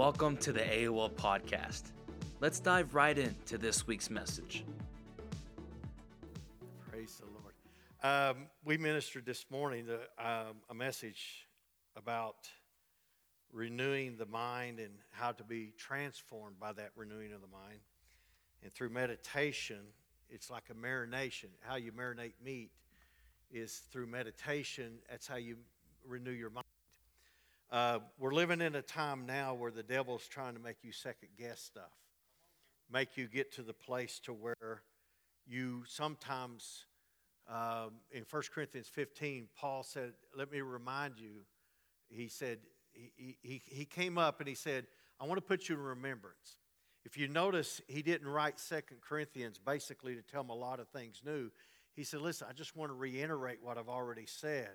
Welcome to the AOL podcast. Let's dive right into this week's message. Praise the Lord. Um, we ministered this morning the, um, a message about renewing the mind and how to be transformed by that renewing of the mind. And through meditation, it's like a marination. How you marinate meat is through meditation. That's how you renew your mind. Uh, we're living in a time now where the devil's trying to make you second guess stuff, make you get to the place to where you sometimes, um, in 1 Corinthians 15, Paul said, Let me remind you, he said, he, he, he came up and he said, I want to put you in remembrance. If you notice, he didn't write Second Corinthians basically to tell them a lot of things new. He said, Listen, I just want to reiterate what I've already said.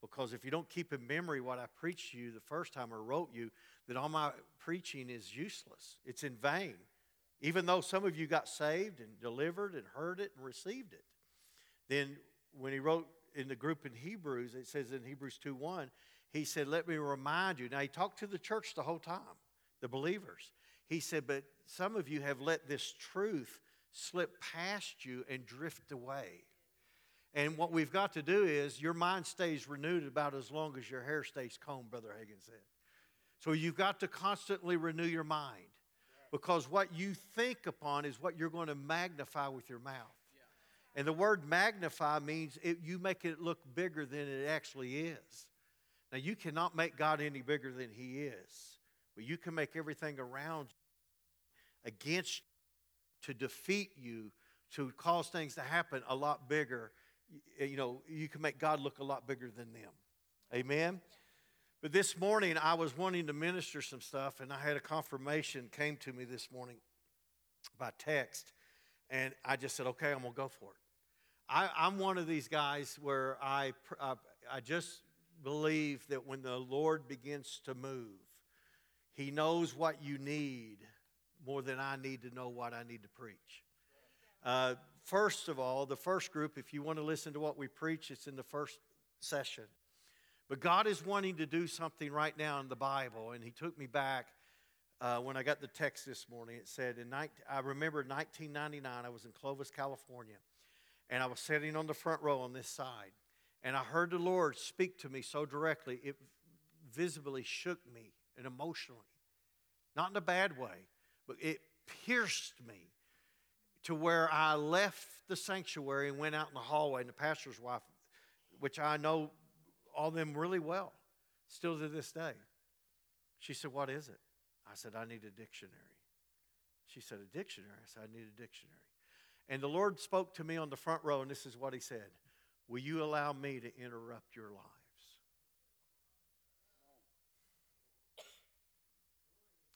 Because if you don't keep in memory what I preached to you the first time or wrote you, then all my preaching is useless. It's in vain. Even though some of you got saved and delivered and heard it and received it. Then when he wrote in the group in Hebrews, it says in Hebrews 2 1, he said, Let me remind you. Now he talked to the church the whole time, the believers. He said, But some of you have let this truth slip past you and drift away. And what we've got to do is your mind stays renewed about as long as your hair stays combed, Brother Hagin said. So you've got to constantly renew your mind because what you think upon is what you're going to magnify with your mouth. And the word magnify means it, you make it look bigger than it actually is. Now, you cannot make God any bigger than He is, but you can make everything around you against to defeat you, to cause things to happen a lot bigger you know, you can make God look a lot bigger than them. Amen? But this morning, I was wanting to minister some stuff, and I had a confirmation came to me this morning by text, and I just said, okay, I'm going to go for it. I, am one of these guys where I, I, I just believe that when the Lord begins to move, He knows what you need more than I need to know what I need to preach. Uh, first of all, the first group, if you want to listen to what we preach, it's in the first session. But God is wanting to do something right now in the Bible, and He took me back uh, when I got the text this morning. It said, in 19, I remember 1999, I was in Clovis, California, and I was sitting on the front row on this side, and I heard the Lord speak to me so directly, it visibly shook me and emotionally. Not in a bad way, but it pierced me to where I left the sanctuary and went out in the hallway, and the pastor's wife, which I know all them really well, still to this day, she said, What is it? I said, I need a dictionary. She said, A dictionary? I said, I need a dictionary. And the Lord spoke to me on the front row, and this is what He said Will you allow me to interrupt your life?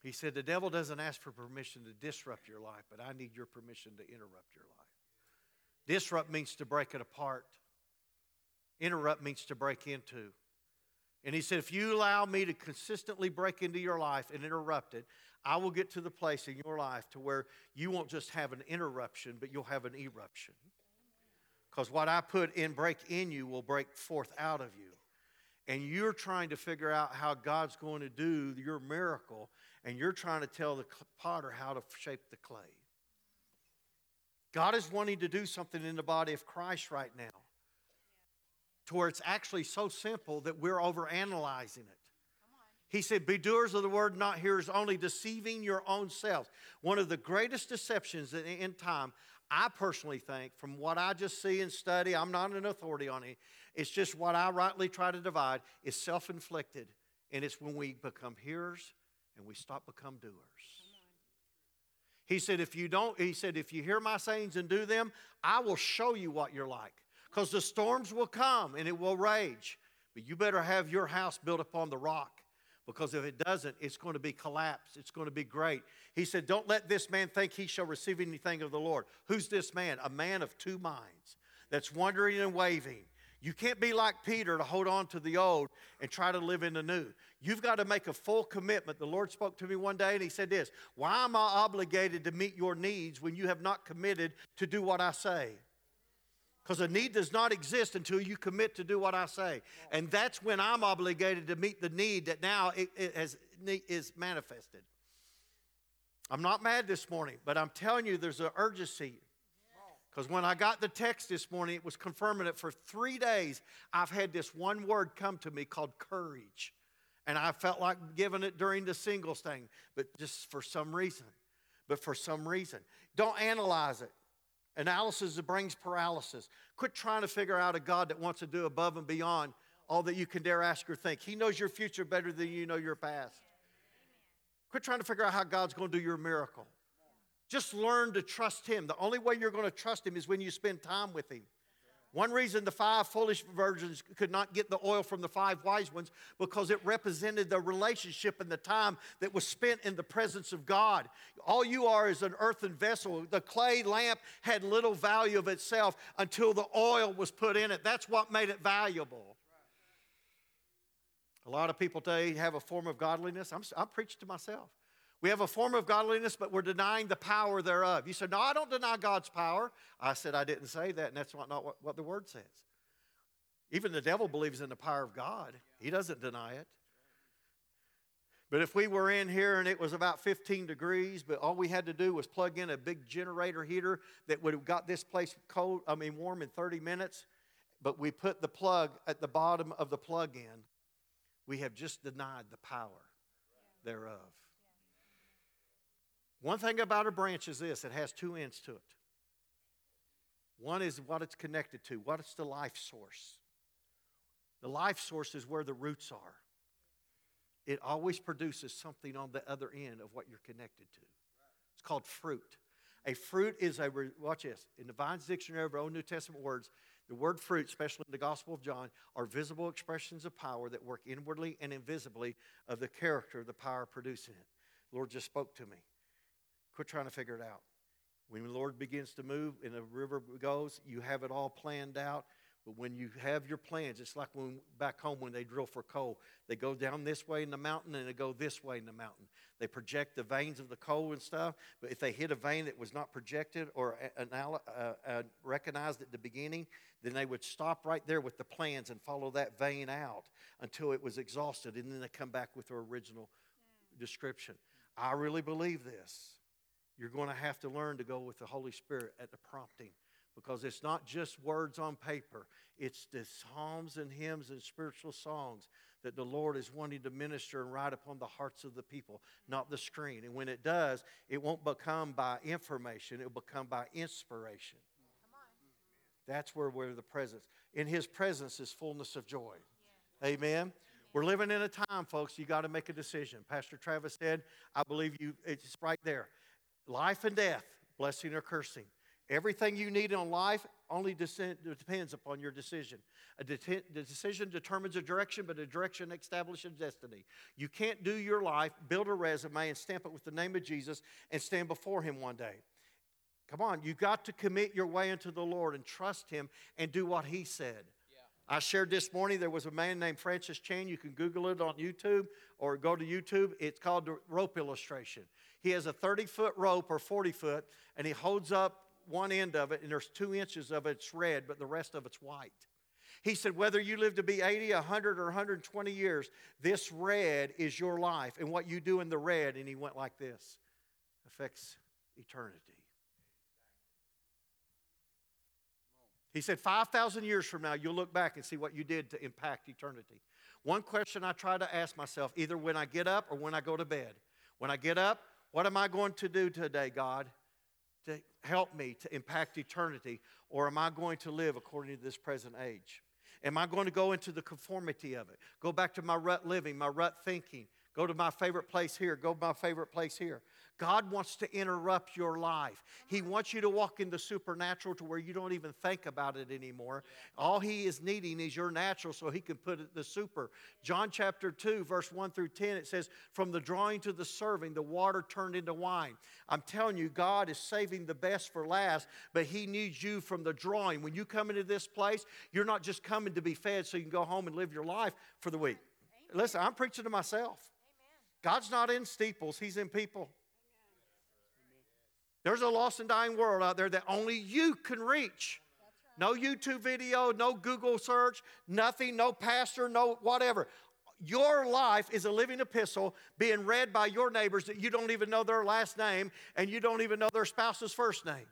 He said, The devil doesn't ask for permission to disrupt your life, but I need your permission to interrupt your life. Disrupt means to break it apart, interrupt means to break into. And he said, If you allow me to consistently break into your life and interrupt it, I will get to the place in your life to where you won't just have an interruption, but you'll have an eruption. Because what I put in break in you will break forth out of you and you're trying to figure out how God's going to do your miracle, and you're trying to tell the potter how to shape the clay. God is wanting to do something in the body of Christ right now to where it's actually so simple that we're overanalyzing it. He said, Be doers of the word, not hearers only, deceiving your own selves. One of the greatest deceptions in time, I personally think, from what I just see and study, I'm not an authority on it, it's just what I rightly try to divide, is self inflicted. And it's when we become hearers and we stop become doers. He said, if you don't, he said, if you hear my sayings and do them, I will show you what you're like. Because the storms will come and it will rage. But you better have your house built upon the rock because if it doesn't, it's going to be collapsed. It's going to be great. He said, Don't let this man think he shall receive anything of the Lord. Who's this man? A man of two minds that's wandering and waving. You can't be like Peter to hold on to the old and try to live in the new. You've got to make a full commitment. The Lord spoke to me one day and He said this Why am I obligated to meet your needs when you have not committed to do what I say? Because a need does not exist until you commit to do what I say. And that's when I'm obligated to meet the need that now it, it has, is manifested. I'm not mad this morning, but I'm telling you there's an urgency. Because when I got the text this morning, it was confirming it for three days. I've had this one word come to me called courage. And I felt like giving it during the singles thing, but just for some reason. But for some reason. Don't analyze it. Analysis brings paralysis. Quit trying to figure out a God that wants to do above and beyond all that you can dare ask or think. He knows your future better than you know your past. Quit trying to figure out how God's going to do your miracle. Just learn to trust Him. The only way you're going to trust Him is when you spend time with Him. One reason the five foolish virgins could not get the oil from the five wise ones because it represented the relationship and the time that was spent in the presence of God. All you are is an earthen vessel. The clay lamp had little value of itself until the oil was put in it. That's what made it valuable. A lot of people today have a form of godliness. I'm, I'm preaching to myself. We have a form of godliness, but we're denying the power thereof. You said, No, I don't deny God's power. I said, I didn't say that, and that's not, not what, what the word says. Even the devil believes in the power of God, he doesn't deny it. But if we were in here and it was about 15 degrees, but all we had to do was plug in a big generator heater that would have got this place cold, I mean warm in 30 minutes, but we put the plug at the bottom of the plug in, we have just denied the power thereof. One thing about a branch is this it has two ends to it. One is what it's connected to, what is the life source. The life source is where the roots are. It always produces something on the other end of what you're connected to. It's called fruit. A fruit is a, watch this, in the Vine's Dictionary of our Old New Testament words, the word fruit, especially in the Gospel of John, are visible expressions of power that work inwardly and invisibly of the character, of the power producing it. The Lord just spoke to me. Quit trying to figure it out. When the Lord begins to move and the river goes, you have it all planned out. But when you have your plans, it's like when back home when they drill for coal. They go down this way in the mountain and they go this way in the mountain. They project the veins of the coal and stuff. But if they hit a vein that was not projected or uh, uh, recognized at the beginning, then they would stop right there with the plans and follow that vein out until it was exhausted. And then they come back with their original description. I really believe this. You're going to have to learn to go with the Holy Spirit at the prompting because it's not just words on paper, it's the psalms and hymns and spiritual songs that the Lord is wanting to minister and write upon the hearts of the people, not the screen. And when it does, it won't become by information, it will become by inspiration. That's where we're the presence. In His presence is fullness of joy. Yeah. Amen. We're living in a time, folks, you got to make a decision. Pastor Travis said, I believe you, it's right there. Life and death, blessing or cursing. Everything you need in life only depends upon your decision. A de- decision determines a direction, but a direction establishes destiny. You can't do your life, build a resume, and stamp it with the name of Jesus and stand before Him one day. Come on, you've got to commit your way into the Lord and trust Him and do what He said. I shared this morning there was a man named Francis Chan. You can Google it on YouTube or go to YouTube. It's called the rope illustration. He has a 30 foot rope or 40 foot, and he holds up one end of it, and there's two inches of it's red, but the rest of it's white. He said, whether you live to be 80, 100, or 120 years, this red is your life. And what you do in the red, and he went like this, affects eternity. He said, 5,000 years from now, you'll look back and see what you did to impact eternity. One question I try to ask myself, either when I get up or when I go to bed. When I get up, what am I going to do today, God, to help me to impact eternity? Or am I going to live according to this present age? Am I going to go into the conformity of it? Go back to my rut living, my rut thinking? Go to my favorite place here, go to my favorite place here. God wants to interrupt your life. He wants you to walk in the supernatural to where you don't even think about it anymore. All He is needing is your natural so He can put it the super. John chapter 2, verse 1 through 10, it says, From the drawing to the serving, the water turned into wine. I'm telling you, God is saving the best for last, but He needs you from the drawing. When you come into this place, you're not just coming to be fed so you can go home and live your life for the week. Listen, I'm preaching to myself. God's not in steeples, He's in people. There's a lost and dying world out there that only you can reach. No YouTube video, no Google search, nothing, no pastor, no whatever. Your life is a living epistle being read by your neighbors that you don't even know their last name and you don't even know their spouse's first name.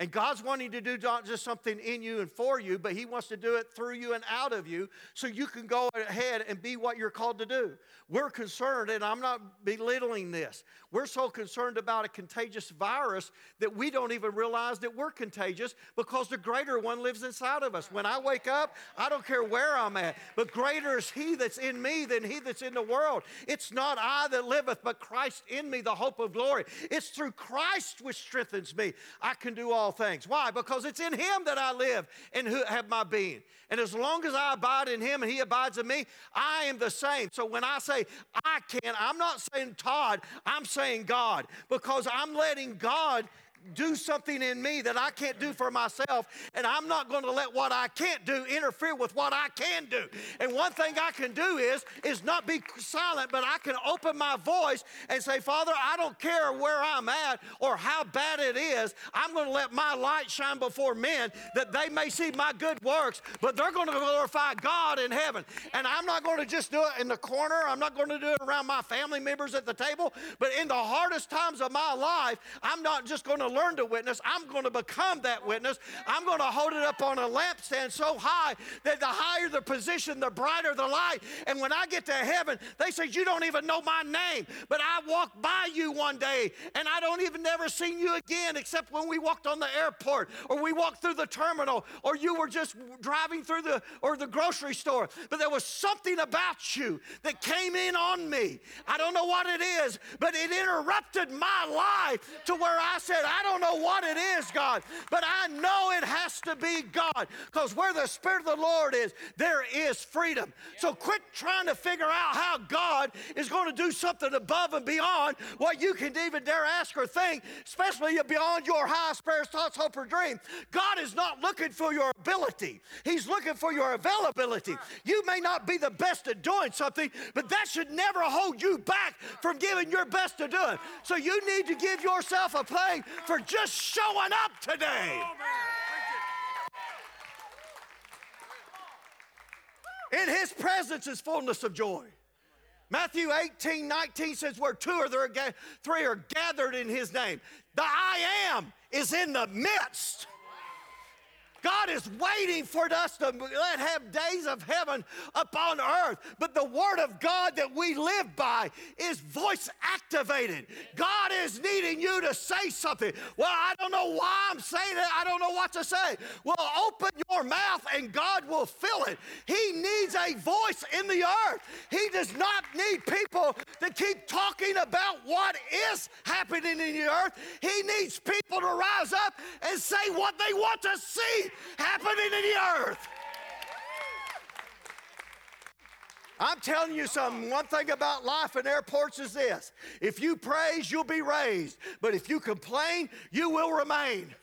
And God's wanting to do not just something in you and for you, but He wants to do it through you and out of you so you can go ahead and be what you're called to do. We're concerned, and I'm not belittling this, we're so concerned about a contagious virus that we don't even realize that we're contagious because the greater one lives inside of us. When I wake up, I don't care where I'm at, but greater is He that's in me than He that's in the world. It's not I that liveth, but Christ in me, the hope of glory. It's through Christ which strengthens me. I can do all things. Why? Because it's in Him that I live and have my being. And as long as I abide in Him and He abides in me, I am the same. So when I say I can, I'm not saying Todd, I'm saying God because I'm letting God do something in me that I can't do for myself, and I'm not going to let what I can't do interfere with what I can do. And one thing I can do is is not be silent, but I can open my voice and say, "Father, I don't care where I'm at or how bad it is. I'm going to let my light shine before men that they may see my good works, but they're going to glorify God in heaven. And I'm not going to just do it in the corner. I'm not going to do it around my family members at the table, but in the hardest times of my life, I'm not just going to learn to witness. I'm going to become that witness. I'm going to hold it up on a lampstand so high that the higher the position, the brighter the light. And when I get to heaven, they say, You don't even know my name. But I walked by you one day and I don't even never seen you again except when we walked on the airport or we walked through the terminal or you were just driving through the or the grocery store. But there was something about you that came in on me. I don't know what it is, but it interrupted my life to where I said, don't know what it is, God, but I know it has to be God because where the Spirit of the Lord is, there is freedom. So quit trying to figure out how God is going to do something above and beyond what you can even dare ask or think, especially beyond your highest prayers, thoughts, hope, or dream. God is not looking for your ability, He's looking for your availability. You may not be the best at doing something, but that should never hold you back from giving your best to do it. So you need to give yourself a play for just showing up today. In his presence is fullness of joy. Matthew 18, 19 says, Where two or three are gathered in his name, the I am is in the midst. God is waiting for us to let have days of heaven upon earth. But the word of God that we live by is voice activated. God is needing you to say something. Well, I don't know why I'm saying it. I don't know what to say. Well, open your mouth and God will fill it. He needs a voice in the earth. He does not need people to keep talking about what is happening in the earth. He needs people to rise up and say what they want to see happening in the earth. I'm telling you something. One thing about life in airports is this if you praise, you'll be raised. But if you complain, you will remain.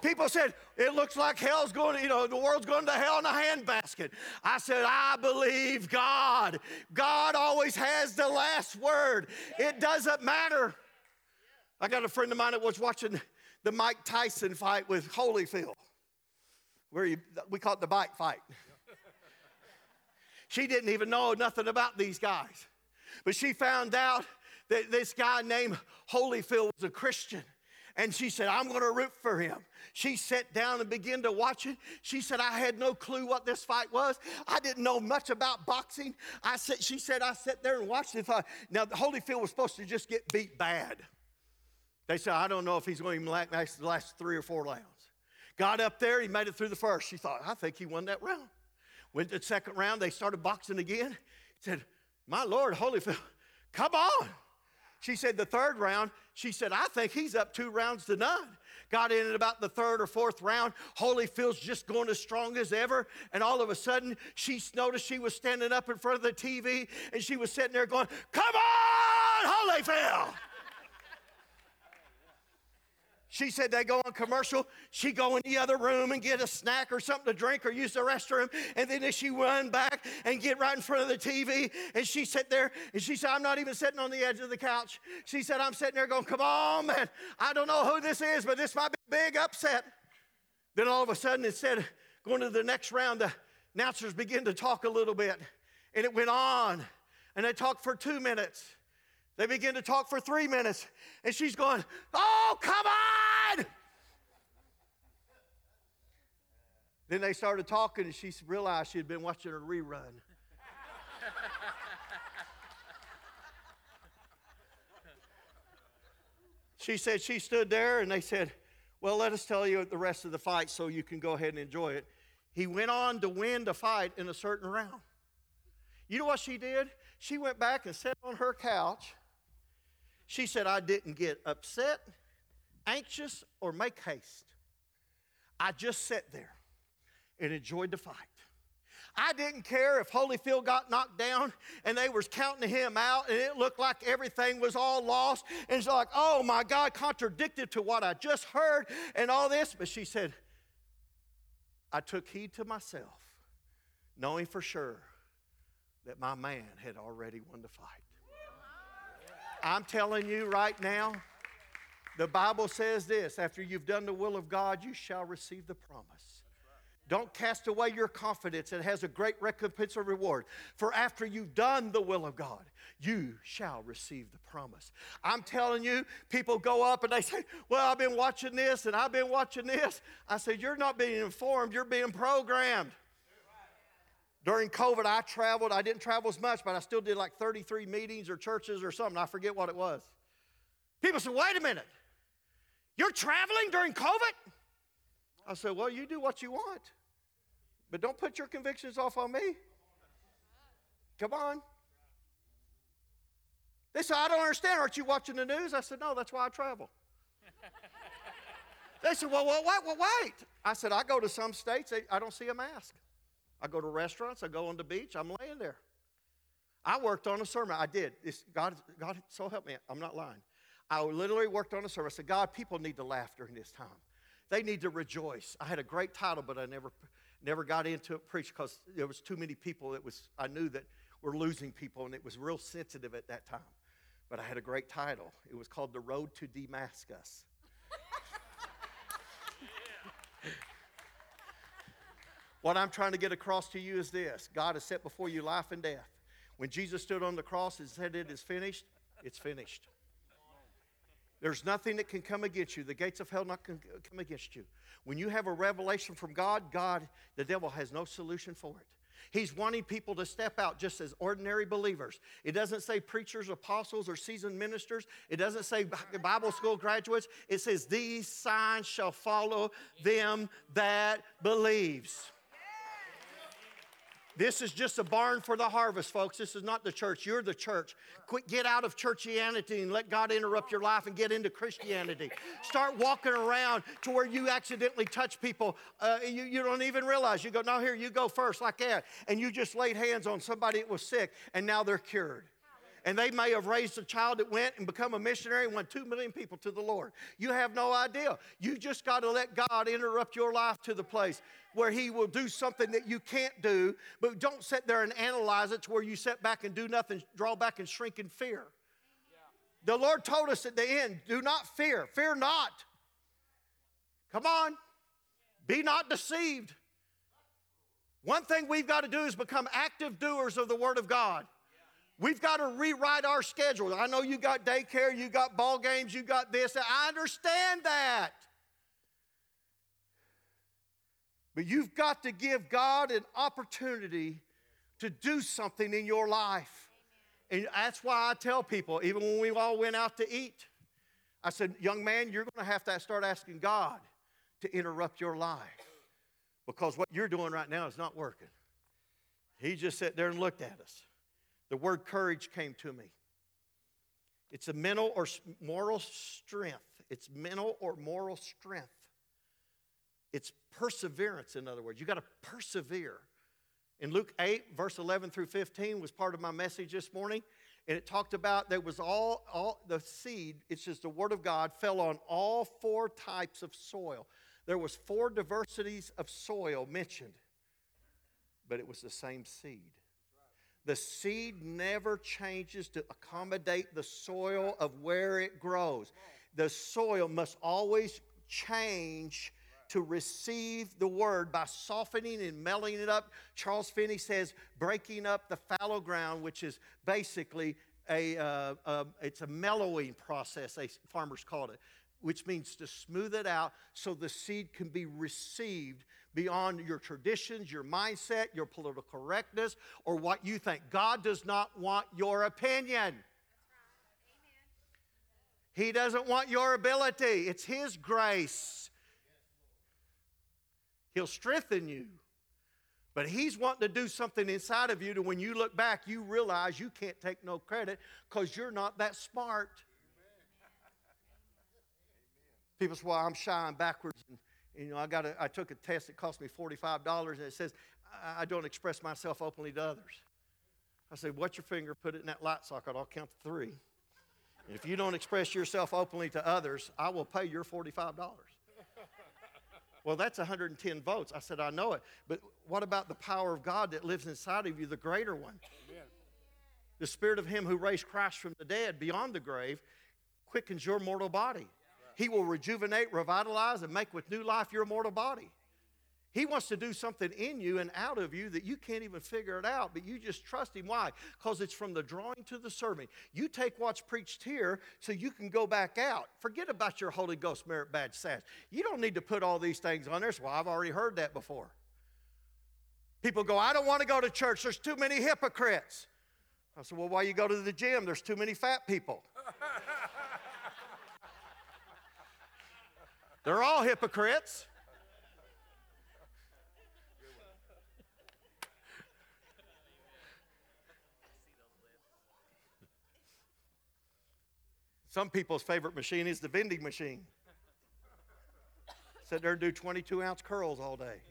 People said, it looks like hell's going, you know, the world's going to hell in a handbasket. I said, I believe God. God always has the last word. It doesn't matter. I got a friend of mine that was watching the Mike Tyson fight with Holyfield where you, we call it the bike fight. she didn't even know nothing about these guys. But she found out that this guy named Holyfield was a Christian. And she said, I'm going to root for him. She sat down and began to watch it. She said, I had no clue what this fight was. I didn't know much about boxing. I said, she said, I sat there and watched fight. Now, Holyfield was supposed to just get beat bad. They said, I don't know if he's going to last last three or four rounds. Got up there, he made it through the first. She thought, I think he won that round. Went to the second round, they started boxing again. He said, My Lord, Holyfield, come on. She said, The third round, she said, I think he's up two rounds to none. Got in at about the third or fourth round. Holyfield's just going as strong as ever. And all of a sudden, she noticed she was standing up in front of the TV and she was sitting there going, Come on, Holyfield. She said they go on commercial. She go in the other room and get a snack or something to drink or use the restroom. And then she run back and get right in front of the TV. And she sit there and she said, I'm not even sitting on the edge of the couch. She said, I'm sitting there going, come on, man. I don't know who this is, but this might be a big upset. Then all of a sudden, instead of going to the next round, the announcers begin to talk a little bit. And it went on. And they talked for two minutes. They begin to talk for three minutes. And she's going, Oh, come on! Then they started talking, and she realized she had been watching a rerun. she said she stood there, and they said, Well, let us tell you the rest of the fight so you can go ahead and enjoy it. He went on to win the fight in a certain round. You know what she did? She went back and sat on her couch. She said, I didn't get upset, anxious, or make haste. I just sat there and enjoyed the fight. I didn't care if Holyfield got knocked down and they was counting him out and it looked like everything was all lost. And it's like, oh my God, contradicted to what I just heard and all this. But she said, I took heed to myself, knowing for sure that my man had already won the fight. I'm telling you right now, the Bible says this after you've done the will of God, you shall receive the promise. Don't cast away your confidence. It has a great recompense or reward. For after you've done the will of God, you shall receive the promise. I'm telling you, people go up and they say, Well, I've been watching this and I've been watching this. I said, You're not being informed, you're being programmed. During COVID, I traveled. I didn't travel as much, but I still did like 33 meetings or churches or something. I forget what it was. People said, Wait a minute. You're traveling during COVID? I said, Well, you do what you want. But don't put your convictions off on me. Come on. They said, I don't understand. Aren't you watching the news? I said, No, that's why I travel. they said, Well, well, wait, well, wait. I said, I go to some states, I don't see a mask. I go to restaurants, I go on the beach, I'm laying there. I worked on a sermon. I did. It's, God, God, so help me. I'm not lying. I literally worked on a sermon. I said, God, people need to laugh during this time. They need to rejoice. I had a great title, but I never never got into it preached because there was too many people that was I knew that were losing people and it was real sensitive at that time. But I had a great title. It was called The Road to Damascus. What I'm trying to get across to you is this God has set before you life and death. When Jesus stood on the cross and said, It is finished, it's finished. There's nothing that can come against you. The gates of hell not can come against you. When you have a revelation from God, God, the devil has no solution for it. He's wanting people to step out just as ordinary believers. It doesn't say preachers, apostles, or seasoned ministers. It doesn't say Bible school graduates. It says, These signs shall follow them that believes. This is just a barn for the harvest, folks. This is not the church. You're the church. Quit, get out of churchianity and let God interrupt your life and get into Christianity. Start walking around to where you accidentally touch people. Uh, you, you don't even realize. You go, no, here, you go first, like that. And you just laid hands on somebody that was sick, and now they're cured and they may have raised a child that went and become a missionary and won two million people to the Lord. You have no idea. You just got to let God interrupt your life to the place where He will do something that you can't do, but don't sit there and analyze it to where you sit back and do nothing, draw back and shrink in fear. The Lord told us at the end do not fear, fear not. Come on, be not deceived. One thing we've got to do is become active doers of the Word of God. We've got to rewrite our schedule. I know you got daycare, you got ball games, you got this. I understand that. But you've got to give God an opportunity to do something in your life. And that's why I tell people, even when we all went out to eat, I said, young man, you're going to have to start asking God to interrupt your life because what you're doing right now is not working. He just sat there and looked at us. The word courage came to me. It's a mental or moral strength. It's mental or moral strength. It's perseverance, in other words. You got to persevere. In Luke 8, verse 11 through 15 was part of my message this morning. And it talked about there was all, all the seed, it's just the word of God, fell on all four types of soil. There was four diversities of soil mentioned, but it was the same seed. The seed never changes to accommodate the soil of where it grows. The soil must always change to receive the word by softening and melting it up. Charles Finney says breaking up the fallow ground, which is basically a, uh, uh, it's a mellowing process, they, farmers call it, which means to smooth it out so the seed can be received beyond your traditions, your mindset, your political correctness, or what you think. God does not want your opinion. He doesn't want your ability. It's His grace. He'll strengthen you. But He's wanting to do something inside of you to when you look back, you realize you can't take no credit because you're not that smart. People say, well, I'm shy and backwards. And, you know, I, got a, I took a test that cost me $45 and it says, I, I don't express myself openly to others. I said, what's your finger? Put it in that light socket. I'll count to three. And if you don't express yourself openly to others, I will pay your $45. well, that's 110 votes. I said, I know it. But what about the power of God that lives inside of you, the greater one? Amen. The spirit of Him who raised Christ from the dead beyond the grave quickens your mortal body. He will rejuvenate, revitalize, and make with new life your mortal body. He wants to do something in you and out of you that you can't even figure it out, but you just trust Him. Why? Because it's from the drawing to the serving. You take what's preached here so you can go back out. Forget about your Holy Ghost merit badge sash. You don't need to put all these things on there. Well, I've already heard that before. People go, I don't want to go to church. There's too many hypocrites. I said, Well, why you go to the gym? There's too many fat people. They're all hypocrites. Some people's favorite machine is the vending machine. Sit there and do 22 ounce curls all day.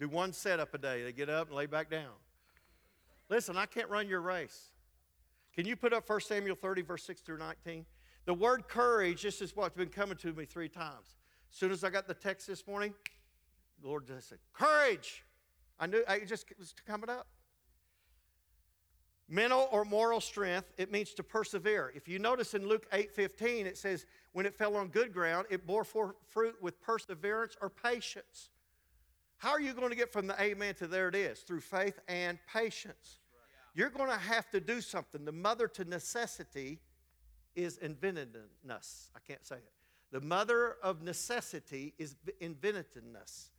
Do one setup a day. They get up and lay back down. Listen, I can't run your race. Can you put up 1 Samuel 30, verse 6 through 19? The word courage, this is what's been coming to me three times. As soon as I got the text this morning, the Lord just said, Courage! I knew I just was coming up. Mental or moral strength, it means to persevere. If you notice in Luke 8:15, it says, when it fell on good ground, it bore forth fruit with perseverance or patience. How are you going to get from the amen to there it is? Through faith and patience. You're going to have to do something. The mother to necessity is inventiveness. I can't say it. The mother of necessity is inventiveness.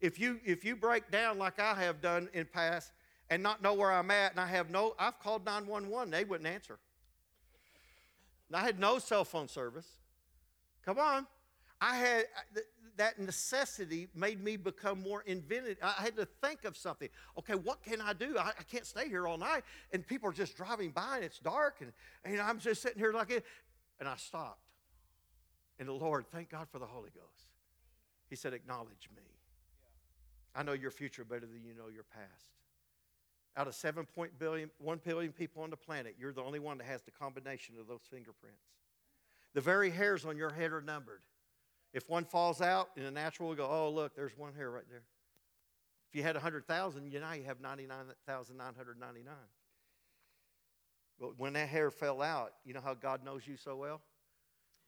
If you if you break down like I have done in past and not know where I'm at, and I have no, I've called 911, they wouldn't answer. And I had no cell phone service. Come on. I had that necessity made me become more inventive. I had to think of something. Okay, what can I do? I, I, can't stay here all night, and people are just driving by, and it's dark, and, and I'm just sitting here like it. And I stopped. And the Lord, thank God for the Holy Ghost. He said, Acknowledge me. I know your future better than you know your past. Out of 7 billion, 1 billion people on the planet, you're the only one that has the combination of those fingerprints. The very hairs on your head are numbered. If one falls out in the natural, we go, oh, look, there's one hair right there. If you had 100,000, you now you have 99,999. But when that hair fell out, you know how God knows you so well?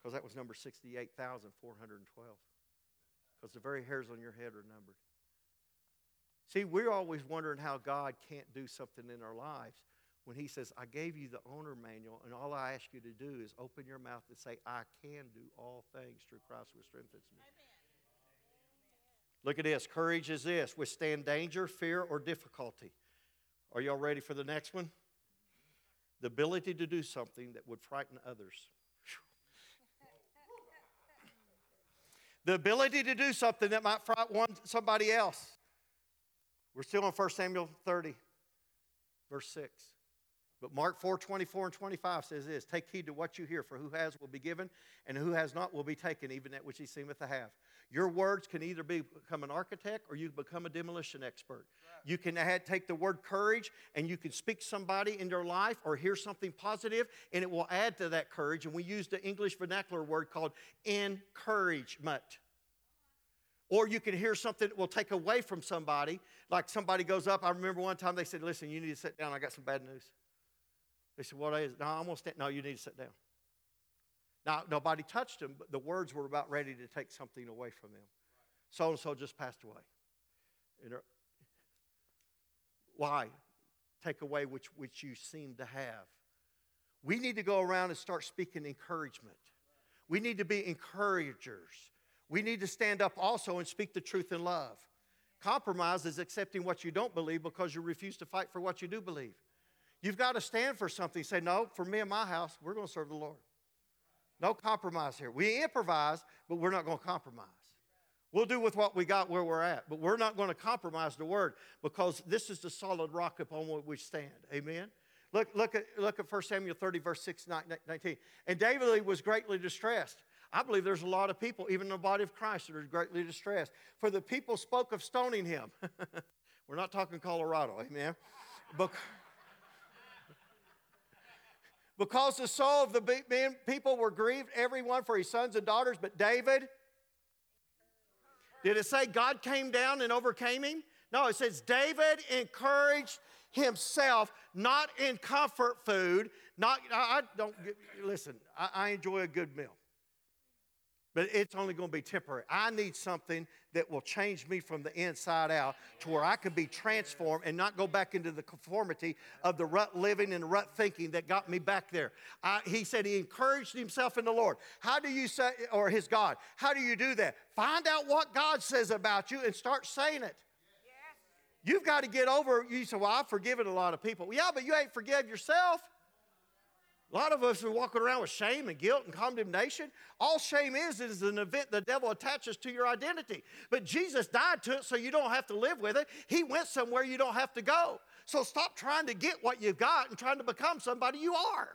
Because that was number 68,412. Because the very hairs on your head are numbered. See, we're always wondering how God can't do something in our lives when He says, I gave you the owner manual, and all I ask you to do is open your mouth and say, I can do all things through Christ who strengthens me. Look at this. Courage is this withstand danger, fear, or difficulty. Are y'all ready for the next one? The ability to do something that would frighten others. the ability to do something that might frighten somebody else. We're still in 1 Samuel 30, verse 6. But Mark 4 24 and 25 says this Take heed to what you hear, for who has will be given, and who has not will be taken, even that which he seemeth to have. Your words can either be, become an architect or you become a demolition expert. Right. You can add, take the word courage and you can speak somebody in their life or hear something positive, and it will add to that courage. And we use the English vernacular word called encouragement. Or you can hear something that will take away from somebody. Like somebody goes up. I remember one time they said, Listen, you need to sit down. I got some bad news. They said, What is it? No, I'm going to stand. No, you need to sit down. Now, nobody touched him, but the words were about ready to take something away from them. So and so just passed away. Why? Take away which, which you seem to have. We need to go around and start speaking encouragement. We need to be encouragers. We need to stand up also and speak the truth in love. Compromise is accepting what you don't believe because you refuse to fight for what you do believe. You've got to stand for something. Say, no, for me and my house, we're going to serve the Lord. No compromise here. We improvise, but we're not going to compromise. We'll do with what we got where we're at, but we're not going to compromise the word because this is the solid rock upon which we stand. Amen. Look, look, at, look at 1 Samuel 30, verse 6, 19. And David was greatly distressed. I believe there's a lot of people, even in the body of Christ, that are greatly distressed. For the people spoke of stoning him. We're not talking Colorado, amen? because the soul of the men, people were grieved, everyone for his sons and daughters, but David. Did it say God came down and overcame him? No, it says David encouraged himself, not in comfort food. Not, I, don't, listen, I enjoy a good meal but it's only going to be temporary. I need something that will change me from the inside out to where I can be transformed and not go back into the conformity of the rut living and rut thinking that got me back there. I, he said he encouraged himself in the Lord. How do you say, or his God, how do you do that? Find out what God says about you and start saying it. You've got to get over, you say, Well, I've forgiven a lot of people. Yeah, but you ain't forgive yourself. A lot of us are walking around with shame and guilt and condemnation. All shame is is an event the devil attaches to your identity. But Jesus died to it so you don't have to live with it. He went somewhere you don't have to go. So stop trying to get what you've got and trying to become somebody you are.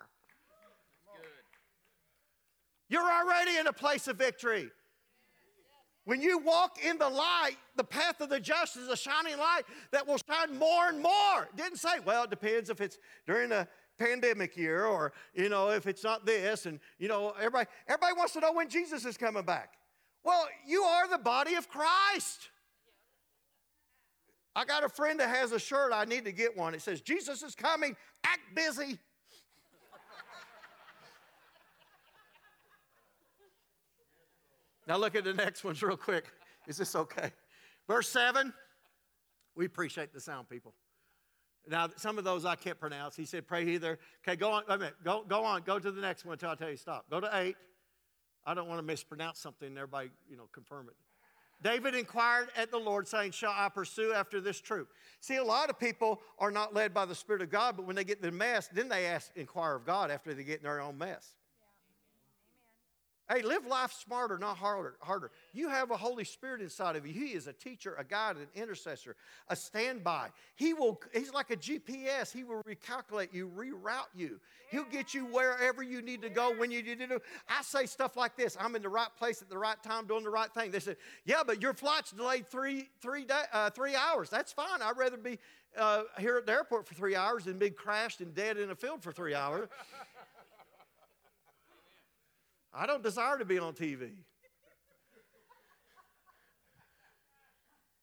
You're already in a place of victory. When you walk in the light, the path of the just is a shining light that will shine more and more. Didn't say, well, it depends if it's during a pandemic year or, you know, if it's not this. And, you know, everybody, everybody wants to know when Jesus is coming back. Well, you are the body of Christ. I got a friend that has a shirt. I need to get one. It says, Jesus is coming. Act busy. now look at the next ones real quick. Is this okay? Verse 7. We appreciate the sound, people. Now, some of those I can't pronounce. He said, pray either. Okay, go on. Wait a minute. Go, go on. Go to the next one until I tell you stop. Go to eight. I don't want to mispronounce something and everybody, you know, confirm it. David inquired at the Lord, saying, Shall I pursue after this troop? See, a lot of people are not led by the Spirit of God, but when they get in the mess, then they ask, inquire of God after they get in their own mess. Hey, live life smarter, not harder. Harder. You have a Holy Spirit inside of you. He is a teacher, a guide, an intercessor, a standby. He will. He's like a GPS. He will recalculate you, reroute you. He'll get you wherever you need to go when you need to. Do. I say stuff like this: I'm in the right place at the right time, doing the right thing. They said, "Yeah, but your flight's delayed three three day, uh, three hours. That's fine. I'd rather be uh, here at the airport for three hours than be crashed and dead in a field for three hours." I don't desire to be on TV.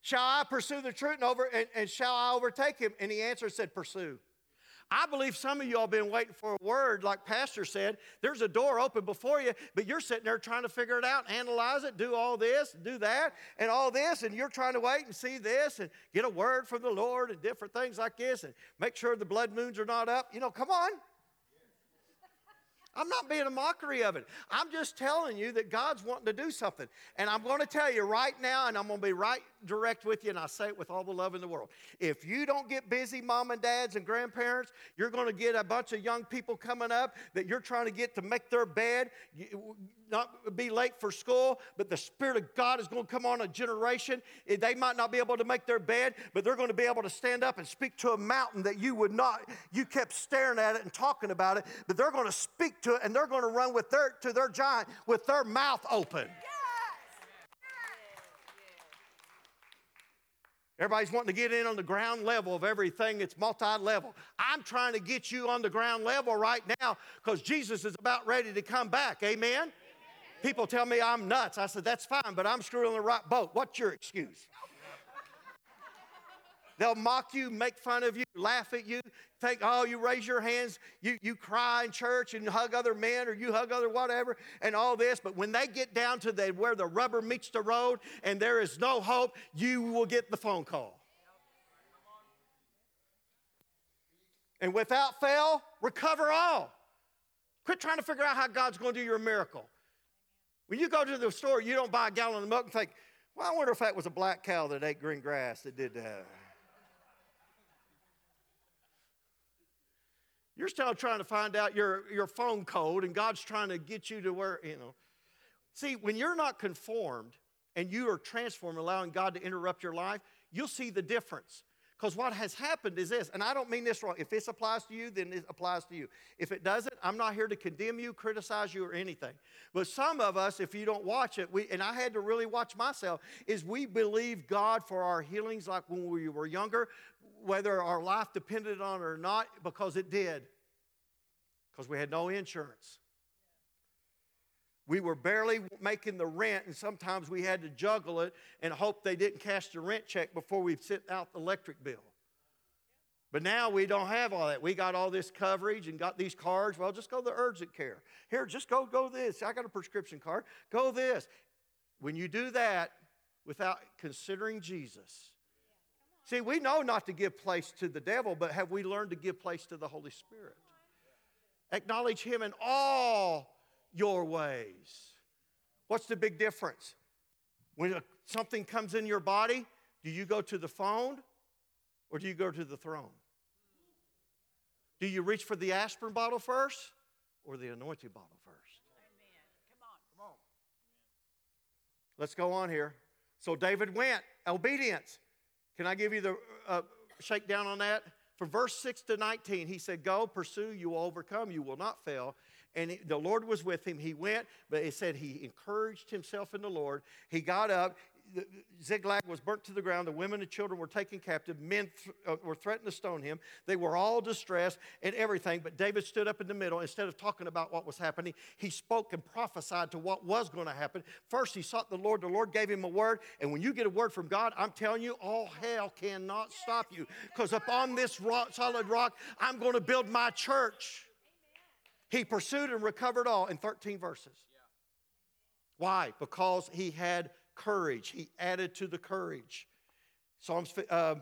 shall I pursue the truth and, over, and, and shall I overtake him? And the answer said, Pursue. I believe some of you all been waiting for a word, like Pastor said. There's a door open before you, but you're sitting there trying to figure it out, analyze it, do all this, do that, and all this, and you're trying to wait and see this and get a word from the Lord and different things like this and make sure the blood moons are not up. You know, come on. I'm not being a mockery of it. I'm just telling you that God's wanting to do something. And I'm going to tell you right now, and I'm going to be right direct with you, and I say it with all the love in the world. If you don't get busy, mom and dads and grandparents, you're going to get a bunch of young people coming up that you're trying to get to make their bed, not be late for school, but the Spirit of God is going to come on a generation. They might not be able to make their bed, but they're going to be able to stand up and speak to a mountain that you would not, you kept staring at it and talking about it, but they're going to speak to it and they're going to run with their, to their giant with their mouth open. Everybody's wanting to get in on the ground level of everything. It's multi level. I'm trying to get you on the ground level right now because Jesus is about ready to come back. Amen? People tell me I'm nuts. I said, that's fine, but I'm screwing the right boat. What's your excuse? They'll mock you, make fun of you, laugh at you, think, oh, you raise your hands, you, you cry in church and hug other men or you hug other whatever and all this. But when they get down to the, where the rubber meets the road and there is no hope, you will get the phone call. And without fail, recover all. Quit trying to figure out how God's going to do your miracle. When you go to the store, you don't buy a gallon of milk and think, well, I wonder if that was a black cow that ate green grass that did that. You're still trying to find out your, your phone code, and God's trying to get you to where, you know. See, when you're not conformed and you are transformed, allowing God to interrupt your life, you'll see the difference. Because what has happened is this, and I don't mean this wrong. If this applies to you, then it applies to you. If it doesn't, I'm not here to condemn you, criticize you, or anything. But some of us, if you don't watch it, we, and I had to really watch myself, is we believe God for our healings like when we were younger, whether our life depended on it or not, because it did. Because we had no insurance. We were barely making the rent, and sometimes we had to juggle it and hope they didn't cash the rent check before we sent out the electric bill. But now we don't have all that. We got all this coverage and got these cards. Well, just go to urgent care. Here, just go go this. I got a prescription card. Go this. When you do that without considering Jesus, see, we know not to give place to the devil, but have we learned to give place to the Holy Spirit? Acknowledge Him in all your ways. What's the big difference? When something comes in your body, do you go to the phone or do you go to the throne? Do you reach for the aspirin bottle first or the anointing bottle first? Amen. Come on. Come on. Let's go on here. So David went, obedience. Can I give you the uh, shakedown on that? From verse 6 to 19, he said, Go, pursue, you will overcome, you will not fail and the Lord was with him. He went, but it said he encouraged himself in the Lord. He got up. Ziklag was burnt to the ground. The women and children were taken captive. Men th- uh, were threatened to stone him. They were all distressed and everything. But David stood up in the middle. Instead of talking about what was happening, he spoke and prophesied to what was going to happen. First, he sought the Lord. The Lord gave him a word. And when you get a word from God, I'm telling you, all hell cannot stop you. Because upon this rock, solid rock, I'm going to build my church. He pursued and recovered all in 13 verses. Why? Because he had courage. He added to the courage. Psalms, uh,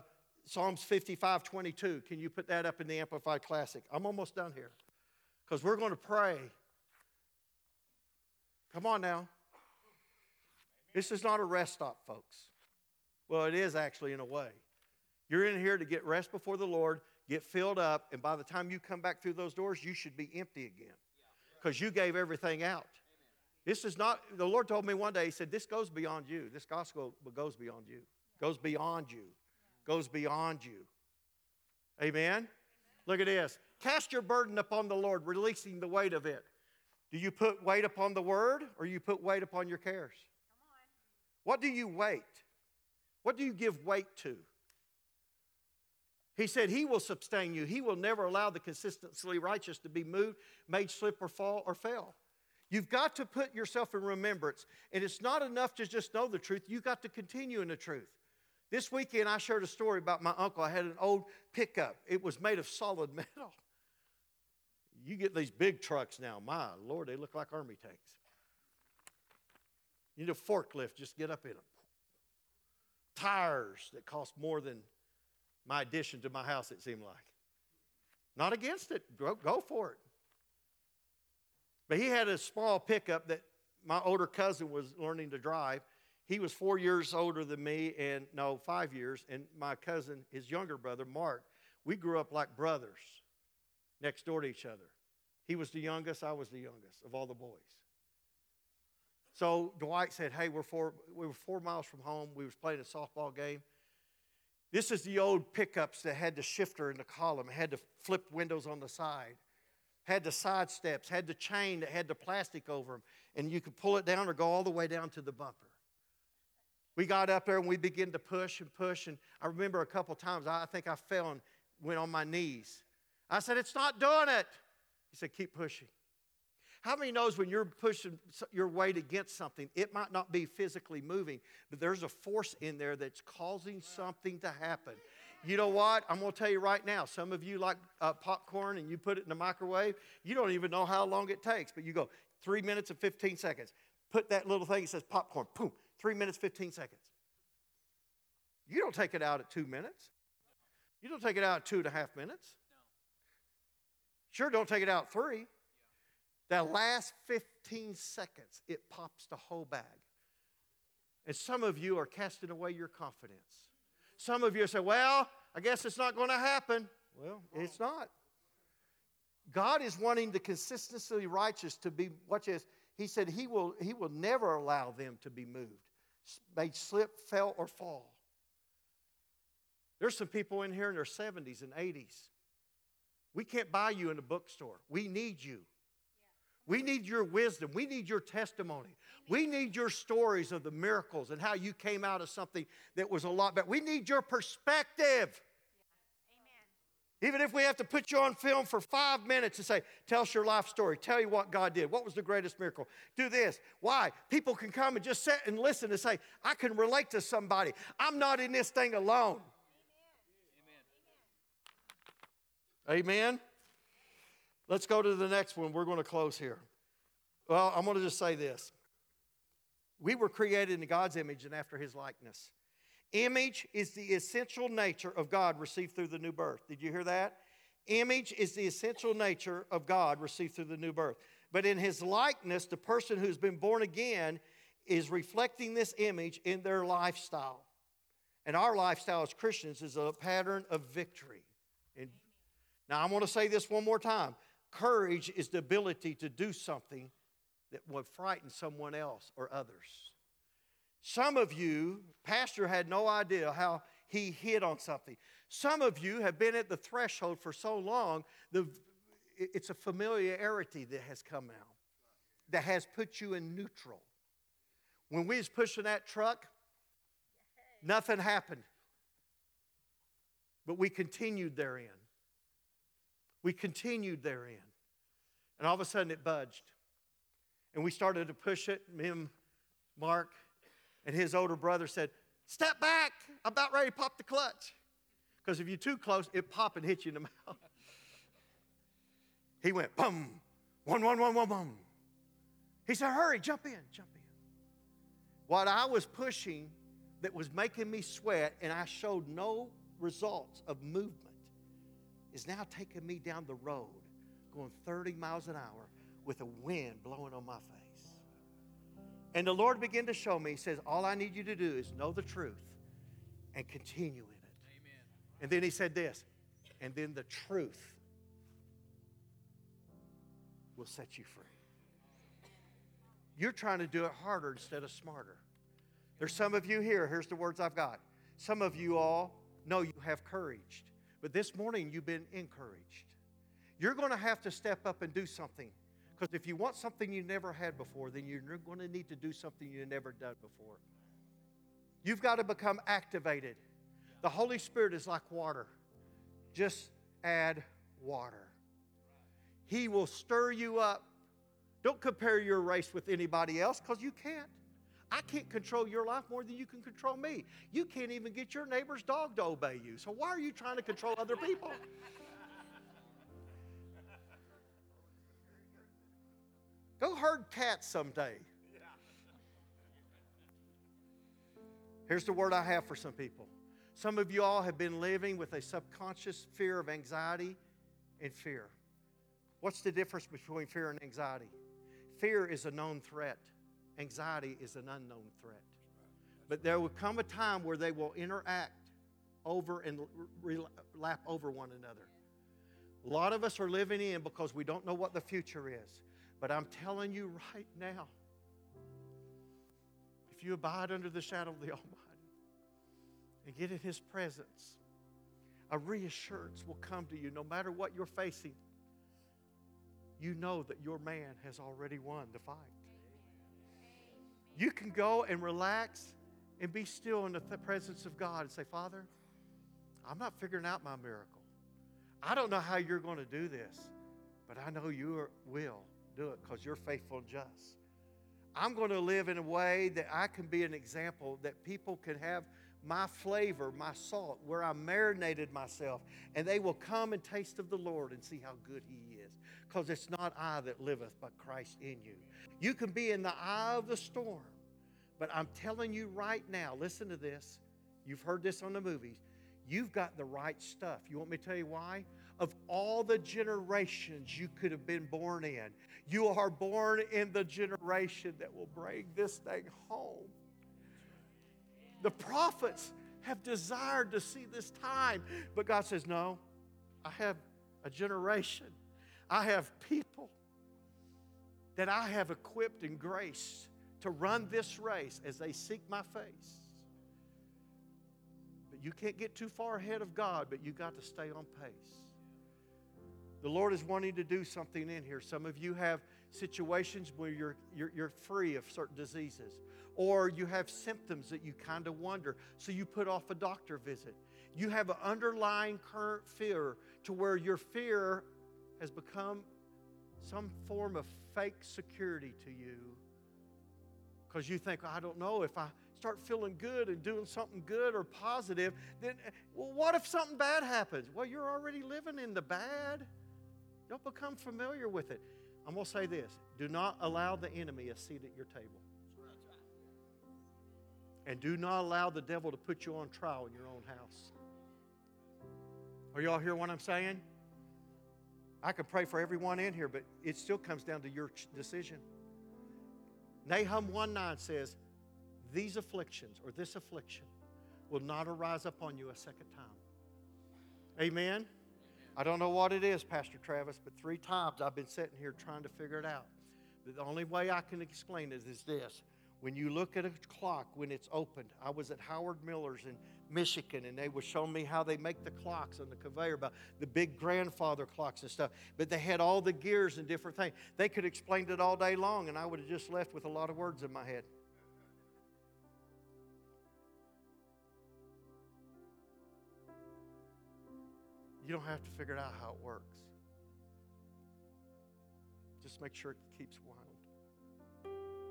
Psalms 55 22. Can you put that up in the Amplified Classic? I'm almost done here because we're going to pray. Come on now. This is not a rest stop, folks. Well, it is actually in a way. You're in here to get rest before the Lord get filled up, and by the time you come back through those doors, you should be empty again because you gave everything out. This is not, the Lord told me one day, He said, This goes beyond you. This gospel goes beyond you, goes beyond you, goes beyond you. Amen? Look at this. Cast your burden upon the Lord, releasing the weight of it. Do you put weight upon the word or you put weight upon your cares? What do you weight? What do you give weight to? He said, He will sustain you. He will never allow the consistently righteous to be moved, made slip or fall or fail. You've got to put yourself in remembrance. And it's not enough to just know the truth, you've got to continue in the truth. This weekend, I shared a story about my uncle. I had an old pickup, it was made of solid metal. You get these big trucks now, my Lord, they look like army tanks. You need a forklift, just get up in them. Tires that cost more than my addition to my house, it seemed like. Not against it, go, go for it. But he had a small pickup that my older cousin was learning to drive. He was four years older than me, and no, five years. And my cousin, his younger brother, Mark, we grew up like brothers next door to each other. He was the youngest, I was the youngest of all the boys. So Dwight said, Hey, we're four, we were four miles from home. We was playing a softball game. This is the old pickups that had the shifter in the column, had the flip windows on the side, had the side steps, had the chain that had the plastic over them, and you could pull it down or go all the way down to the bumper. We got up there and we began to push and push, and I remember a couple times I think I fell and went on my knees. I said, It's not doing it. He said, Keep pushing. How many knows when you're pushing your weight against something, it might not be physically moving, but there's a force in there that's causing something to happen. You know what? I'm going to tell you right now. Some of you like uh, popcorn and you put it in the microwave. You don't even know how long it takes, but you go three minutes and 15 seconds. Put that little thing that says popcorn, boom, three minutes, 15 seconds. You don't take it out at two minutes. You don't take it out at two and a half minutes. Sure, don't take it out three. That last 15 seconds, it pops the whole bag. And some of you are casting away your confidence. Some of you say, Well, I guess it's not going to happen. Well, it's not. God is wanting the consistently righteous to be, watch this. He said he will, he will never allow them to be moved, made slip, fell, or fall. There's some people in here in their 70s and 80s. We can't buy you in a bookstore. We need you. We need your wisdom. We need your testimony. We need your stories of the miracles and how you came out of something that was a lot better. We need your perspective. Amen. Even if we have to put you on film for five minutes and say, Tell us your life story. Tell you what God did. What was the greatest miracle? Do this. Why? People can come and just sit and listen and say, I can relate to somebody. I'm not in this thing alone. Amen. Amen. Let's go to the next one. We're going to close here. Well, I'm going to just say this. We were created in God's image and after his likeness. Image is the essential nature of God received through the new birth. Did you hear that? Image is the essential nature of God received through the new birth. But in his likeness, the person who's been born again is reflecting this image in their lifestyle. And our lifestyle as Christians is a pattern of victory. And now, I want to say this one more time. Courage is the ability to do something that would frighten someone else or others. Some of you, Pastor had no idea how he hit on something. Some of you have been at the threshold for so long, the, it's a familiarity that has come out, that has put you in neutral. When we was pushing that truck, nothing happened. But we continued therein. We continued therein. And all of a sudden it budged. And we started to push it. Me and Mark and his older brother said, Step back. I'm about ready to pop the clutch. Because if you're too close, it pop and hit you in the mouth. He went, boom, one, one, one, one, boom. He said, hurry, jump in, jump in. What I was pushing that was making me sweat and I showed no results of movement is now taking me down the road going 30 miles an hour with a wind blowing on my face. And the Lord began to show me, He says, All I need you to do is know the truth and continue in it. Amen. And then He said this, and then the truth will set you free. You're trying to do it harder instead of smarter. There's some of you here, here's the words I've got. Some of you all know you have courage, but this morning you've been encouraged. You're going to have to step up and do something because if you want something you never had before, then you're going to need to do something you've never done before. You've got to become activated. The Holy Spirit is like water. Just add water. He will stir you up. Don't compare your race with anybody else because you can't. I can't control your life more than you can control me. You can't even get your neighbor's dog to obey you. So why are you trying to control other people? Go herd cats someday. Here's the word I have for some people. Some of you all have been living with a subconscious fear of anxiety and fear. What's the difference between fear and anxiety? Fear is a known threat, anxiety is an unknown threat. But there will come a time where they will interact over and lap over one another. A lot of us are living in because we don't know what the future is. But I'm telling you right now, if you abide under the shadow of the Almighty and get in His presence, a reassurance will come to you no matter what you're facing. You know that your man has already won the fight. You can go and relax and be still in the presence of God and say, Father, I'm not figuring out my miracle. I don't know how you're going to do this, but I know you will do it because you're faithful and just. I'm going to live in a way that I can be an example that people can have my flavor, my salt, where I marinated myself, and they will come and taste of the Lord and see how good He is. Because it's not I that liveth, but Christ in you. You can be in the eye of the storm, but I'm telling you right now, listen to this. You've heard this on the movies. You've got the right stuff. You want me to tell you why? Of all the generations you could have been born in, you are born in the generation that will bring this thing home. The prophets have desired to see this time, but God says, No, I have a generation, I have people that I have equipped and graced to run this race as they seek my face. But you can't get too far ahead of God, but you got to stay on pace. The Lord is wanting to do something in here. Some of you have situations where you're, you're, you're free of certain diseases or you have symptoms that you kind of wonder, so you put off a doctor visit. You have an underlying current fear to where your fear has become some form of fake security to you because you think, I don't know, if I start feeling good and doing something good or positive, then, well, what if something bad happens? Well, you're already living in the bad. Don't become familiar with it. I'm going to say this do not allow the enemy a seat at your table. And do not allow the devil to put you on trial in your own house. Are y'all hear what I'm saying? I could pray for everyone in here, but it still comes down to your decision. Nahum 1 9 says, These afflictions or this affliction will not arise upon you a second time. Amen? I don't know what it is, Pastor Travis, but three times I've been sitting here trying to figure it out. The only way I can explain it is this when you look at a clock when it's opened, I was at Howard Miller's in Michigan, and they were showing me how they make the clocks on the conveyor belt, the big grandfather clocks and stuff. But they had all the gears and different things. They could explain it all day long, and I would have just left with a lot of words in my head. You don't have to figure out how it works. Just make sure it keeps wound.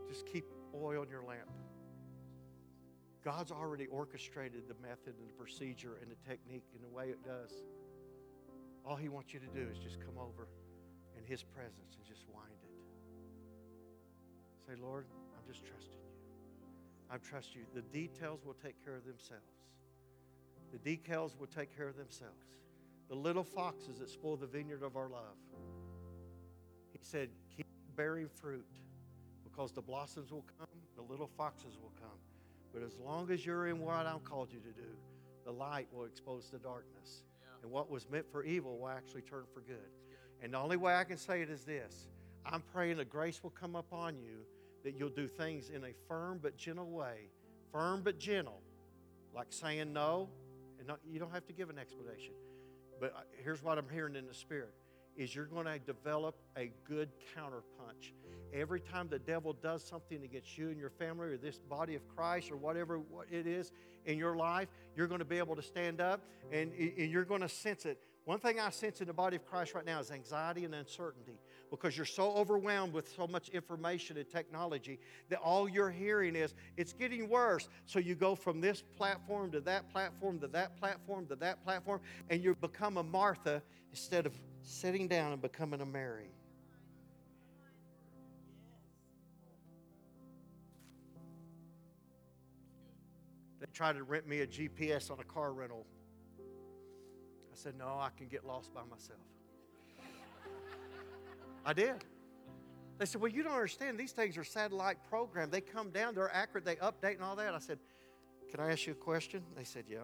Just keep oil in your lamp. God's already orchestrated the method and the procedure and the technique and the way it does. All He wants you to do is just come over in His presence and just wind it. Say, Lord, I'm just trusting you. I trust you. The details will take care of themselves. The details will take care of themselves. The little foxes that spoil the vineyard of our love. He said, keep bearing fruit because the blossoms will come, the little foxes will come. But as long as you're in what I've called you to do, the light will expose the darkness. Yeah. And what was meant for evil will actually turn for good. And the only way I can say it is this I'm praying that grace will come upon you, that you'll do things in a firm but gentle way. Firm but gentle, like saying no, and not, you don't have to give an explanation. But uh, here's what I'm hearing in the Spirit is you're going to develop a good counterpunch. Every time the devil does something against you and your family or this body of Christ or whatever it is in your life, you're going to be able to stand up and, and you're going to sense it. One thing I sense in the body of Christ right now is anxiety and uncertainty because you're so overwhelmed with so much information and technology that all you're hearing is it's getting worse. So you go from this platform to that platform to that platform to that platform, and you become a Martha instead of sitting down and becoming a Mary. Tried to rent me a GPS on a car rental. I said, No, I can get lost by myself. I did. They said, Well, you don't understand. These things are satellite programmed. They come down, they're accurate, they update and all that. I said, Can I ask you a question? They said, Yeah.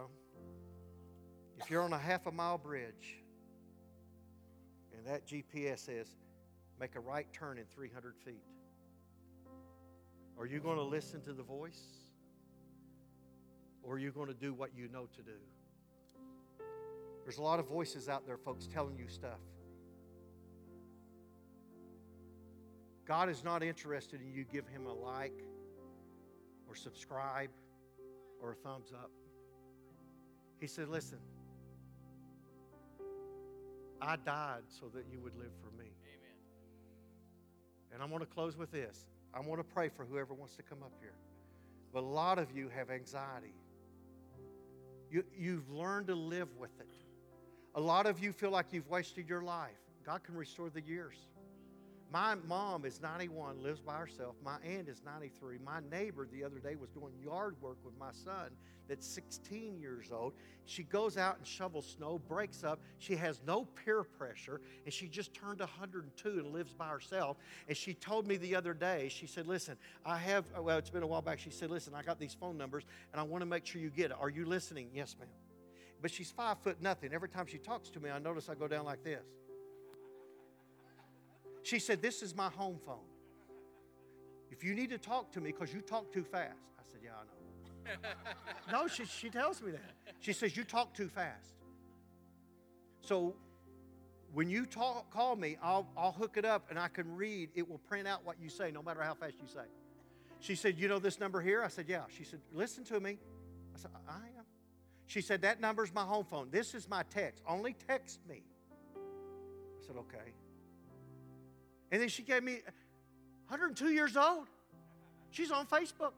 If you're on a half a mile bridge and that GPS says, make a right turn in 300 feet. Are you going to listen to the voice? Or are you going to do what you know to do? There's a lot of voices out there, folks, telling you stuff. God is not interested in you give him a like or subscribe or a thumbs up. He said, Listen, I died so that you would live for me. Amen. And I'm going to close with this. I want to pray for whoever wants to come up here. But a lot of you have anxiety. You, you've learned to live with it. A lot of you feel like you've wasted your life. God can restore the years. My mom is 91, lives by herself. My aunt is 93. My neighbor the other day was doing yard work with my son that's 16 years old. She goes out and shovels snow, breaks up. She has no peer pressure, and she just turned 102 and lives by herself. And she told me the other day, she said, Listen, I have, well, it's been a while back. She said, Listen, I got these phone numbers, and I want to make sure you get it. Are you listening? Yes, ma'am. But she's five foot nothing. Every time she talks to me, I notice I go down like this. She said, This is my home phone. If you need to talk to me because you talk too fast. I said, Yeah, I know. no, she, she tells me that. She says, You talk too fast. So when you talk, call me, I'll, I'll hook it up and I can read. It will print out what you say, no matter how fast you say. She said, You know this number here? I said, Yeah. She said, Listen to me. I said, I am. She said, That number's my home phone. This is my text. Only text me. I said, Okay. And then she gave me 102 years old. She's on Facebook.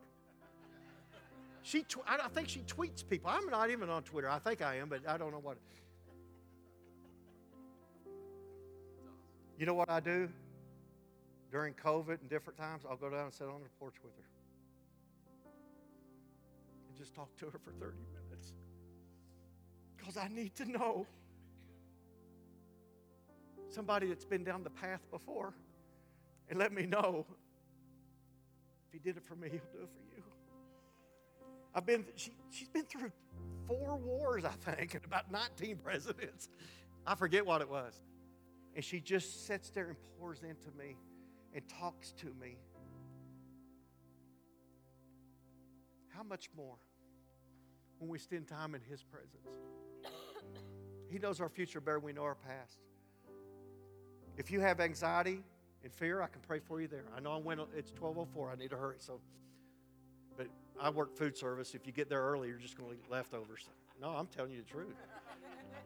She, tw- I think she tweets people. I'm not even on Twitter. I think I am, but I don't know what. You know what I do during COVID and different times? I'll go down and sit on the porch with her and just talk to her for 30 minutes because I need to know somebody that's been down the path before and let me know if he did it for me, he'll do it for you. I've been, she, she's been through four wars, I think, and about 19 presidents. I forget what it was. And she just sits there and pours into me and talks to me. How much more when we spend time in His presence? He knows our future better than we know our past. If you have anxiety and fear, I can pray for you there. I know I went, it's 1204. I need to hurry. So, but I work food service. If you get there early, you're just going to eat leftovers. No, I'm telling you the truth.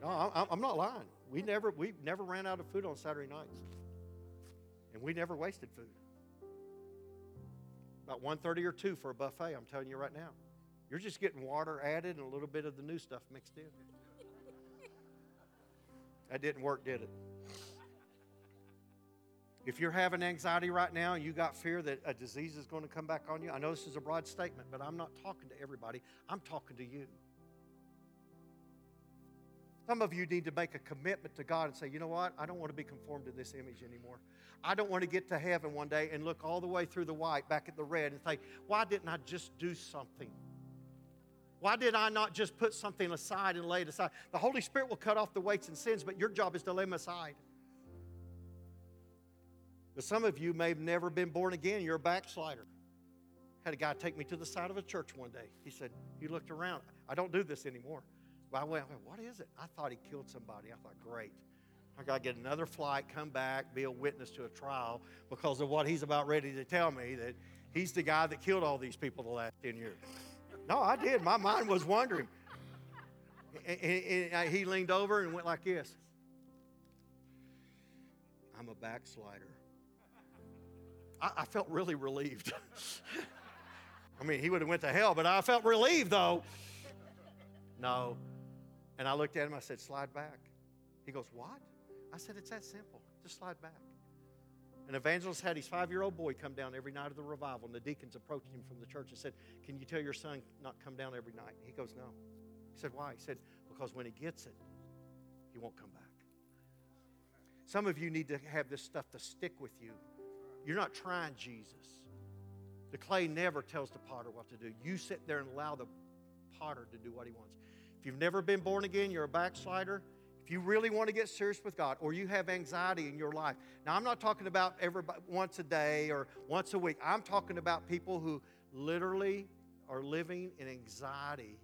No, I'm not lying. We never, we never ran out of food on Saturday nights. And we never wasted food. About 1.30 or 2 for a buffet, I'm telling you right now. You're just getting water added and a little bit of the new stuff mixed in. That didn't work, did it? If you're having anxiety right now and you got fear that a disease is going to come back on you, I know this is a broad statement, but I'm not talking to everybody. I'm talking to you. Some of you need to make a commitment to God and say, you know what? I don't want to be conformed to this image anymore. I don't want to get to heaven one day and look all the way through the white back at the red and think, why didn't I just do something? Why did I not just put something aside and lay it aside? The Holy Spirit will cut off the weights and sins, but your job is to lay them aside. But some of you may have never been born again. You're a backslider. Had a guy take me to the side of a church one day. He said, He looked around. I don't do this anymore. But I went, What is it? I thought he killed somebody. I thought, Great. I got to get another flight, come back, be a witness to a trial because of what he's about ready to tell me that he's the guy that killed all these people the last 10 years. No, I did. My mind was wondering. And, and, and he leaned over and went like this I'm a backslider. I, I felt really relieved. I mean, he would have went to hell, but I felt relieved though. No. And I looked at him, I said, slide back. He goes, What? I said, It's that simple. Just slide back. An evangelist had his five year old boy come down every night of the revival, and the deacons approached him from the church and said, Can you tell your son not come down every night? He goes, No. He said, Why? He said, Because when he gets it, he won't come back. Some of you need to have this stuff to stick with you you're not trying Jesus. The clay never tells the potter what to do. You sit there and allow the potter to do what he wants. If you've never been born again, you're a backslider. If you really want to get serious with God or you have anxiety in your life. Now, I'm not talking about everybody once a day or once a week. I'm talking about people who literally are living in anxiety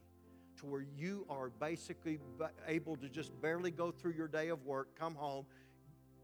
to where you are basically able to just barely go through your day of work, come home,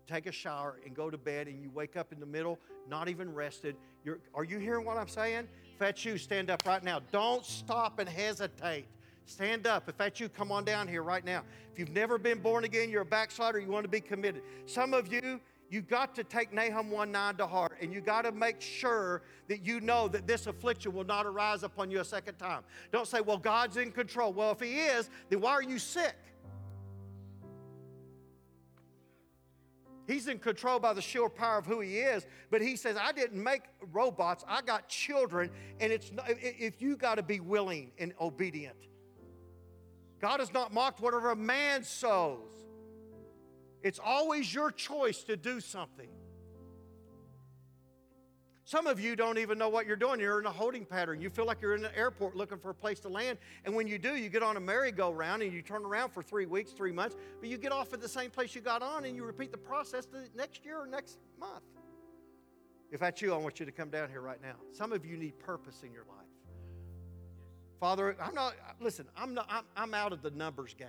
take a shower and go to bed and you wake up in the middle, not even rested. You're, are you hearing what I'm saying? If that's you, stand up right now. Don't stop and hesitate. Stand up. If that's you, come on down here right now. If you've never been born again, you're a backslider, you want to be committed. Some of you, you got to take Nahum 1 9 to heart and you got to make sure that you know that this affliction will not arise upon you a second time. Don't say, well, God's in control. Well, if He is, then why are you sick? He's in control by the sheer power of who he is, but he says, I didn't make robots, I got children, and it's if you got to be willing and obedient. God has not mocked whatever a man sows. It's always your choice to do something. Some of you don't even know what you're doing. You're in a holding pattern. You feel like you're in an airport looking for a place to land. And when you do, you get on a merry-go-round and you turn around for three weeks, three months, but you get off at the same place you got on and you repeat the process the next year or next month. If that's you, I want you to come down here right now. Some of you need purpose in your life. Father, I'm not, listen, I'm, not, I'm, I'm out of the numbers game.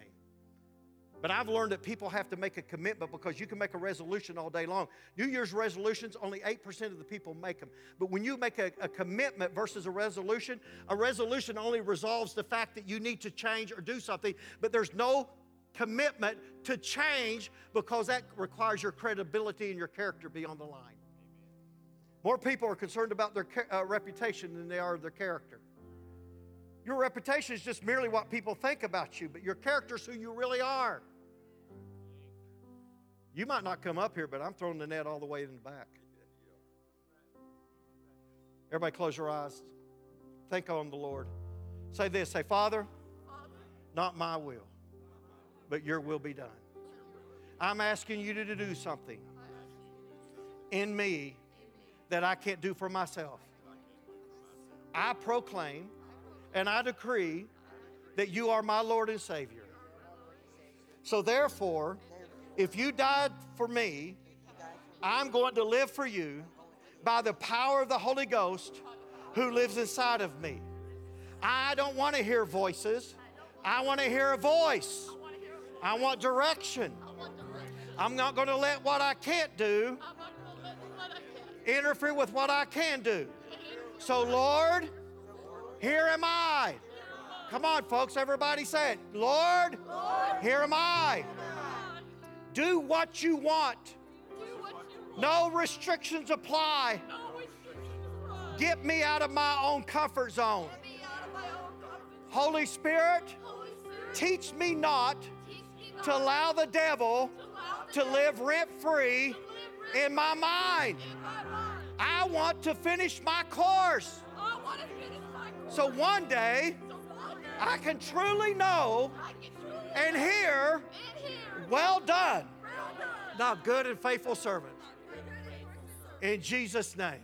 But I've learned that people have to make a commitment because you can make a resolution all day long. New Year's resolutions, only 8% of the people make them. But when you make a, a, commitment versus a resolution, a resolution only resolves the fact that you need to change or do something, but there's no commitment to change because that requires your credibility and your character be on the line. More people are concerned about their uh, reputation than they are their character. Your reputation is just merely what people think about you, but your character is who you really are. You might not come up here, but I'm throwing the net all the way in the back. Everybody, close your eyes. Think on the Lord. Say this say, Father, not my will, but your will be done. I'm asking you to do something in me that I can't do for myself. I proclaim and I decree that you are my Lord and Savior. So, therefore, if you died for me, I'm going to live for you by the power of the Holy Ghost who lives inside of me. I don't want to hear voices, I want to hear a voice. I want direction. I'm not going to let what I can't do interfere with what I can do. So, Lord, here am I. Come on, folks, everybody say it. Lord, here am I. Do what you want. No restrictions apply. Get me out of my own comfort zone. Holy Spirit, teach me not to allow the devil to live rent free in my mind. I want to finish my course. So one day, I can truly know and hear, well done, thou good and faithful servant. In Jesus' name.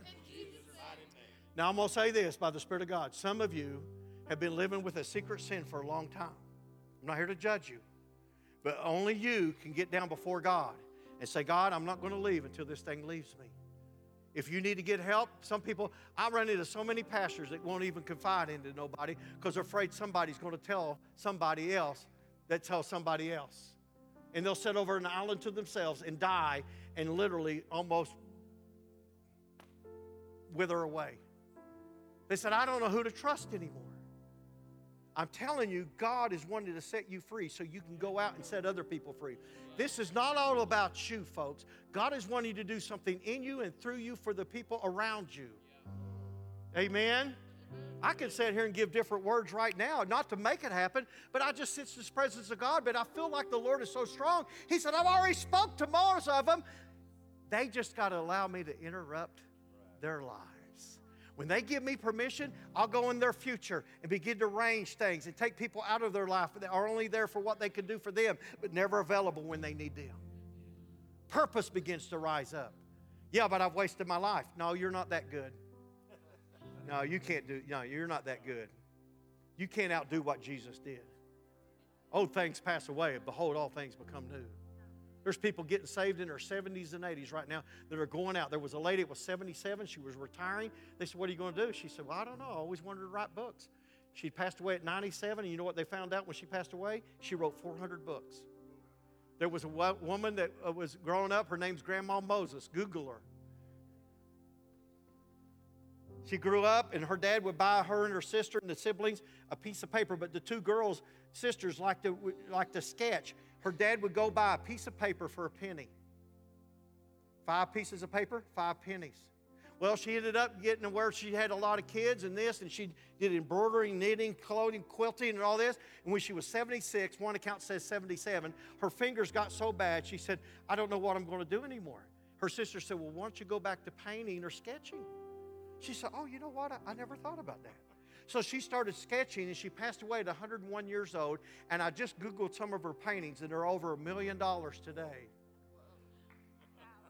Now, I'm going to say this by the Spirit of God. Some of you have been living with a secret sin for a long time. I'm not here to judge you, but only you can get down before God and say, God, I'm not going to leave until this thing leaves me. If you need to get help, some people, I run into so many pastors that won't even confide into nobody because they're afraid somebody's going to tell somebody else that tells somebody else. And they'll sit over an island to themselves and die and literally almost wither away. They said, I don't know who to trust anymore. I'm telling you, God is wanting to set you free so you can go out and set other people free. This is not all about you, folks. God is wanting to do something in you and through you for the people around you. Amen. I can sit here and give different words right now, not to make it happen, but I just sense this presence of God. But I feel like the Lord is so strong. He said, I've already spoke to most of them. They just got to allow me to interrupt their lives. When they give me permission, I'll go in their future and begin to arrange things and take people out of their life that are only there for what they can do for them, but never available when they need them. Purpose begins to rise up. Yeah, but I've wasted my life. No, you're not that good. No, you can't do, no, you're not that good. You can't outdo what Jesus did. Old things pass away, behold, all things become new. There's people getting saved in their 70s and 80s right now that are going out. There was a lady that was 77. She was retiring. They said, What are you going to do? She said, Well, I don't know. I always wanted to write books. She passed away at 97. And you know what they found out when she passed away? She wrote 400 books. There was a woman that uh, was growing up. Her name's Grandma Moses. Google her. She grew up, and her dad would buy her and her sister and the siblings a piece of paper. But the two girls, sisters, liked to, liked to sketch her dad would go buy a piece of paper for a penny. Five pieces of paper, five pennies. Well, she ended up getting to where she had a lot of kids and this, and she did embroidering, knitting, clothing, quilting, and all this. And when she was 76, one account says 77, her fingers got so bad, she said, I don't know what I'm going to do anymore. Her sister said, Well, why don't you go back to painting or sketching? She said, Oh, you know what? I, I never thought about that. So she started sketching and she passed away at 101 years old. And I just Googled some of her paintings and they're over a million dollars today.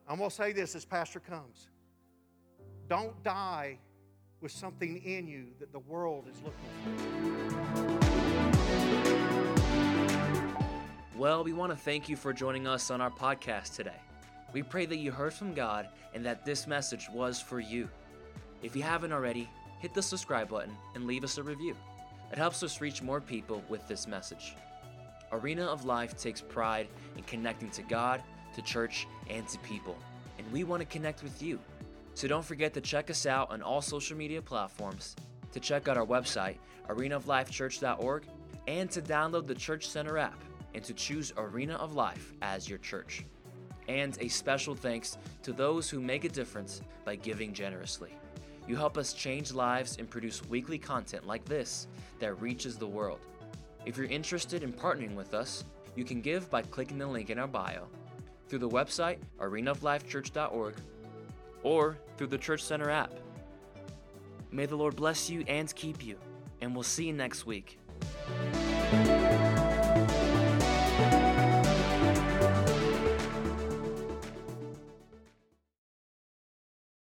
I'm going to say this as Pastor comes. Don't die with something in you that the world is looking for. Well, we want to thank you for joining us on our podcast today. We pray that you heard from God and that this message was for you. If you haven't already, hit the subscribe button and leave us a review. It helps us reach more people with this message. Arena of Life takes pride in connecting to God, to church, and to people, and we want to connect with you. So don't forget to check us out on all social media platforms, to check out our website, arenaoflifechurch.org, and to download the Church Center app and to choose Arena of Life as your church. And a special thanks to those who make a difference by giving generously. You help us change lives and produce weekly content like this that reaches the world. If you're interested in partnering with us, you can give by clicking the link in our bio, through the website arenaoflifechurch.org, or through the Church Center app. May the Lord bless you and keep you, and we'll see you next week.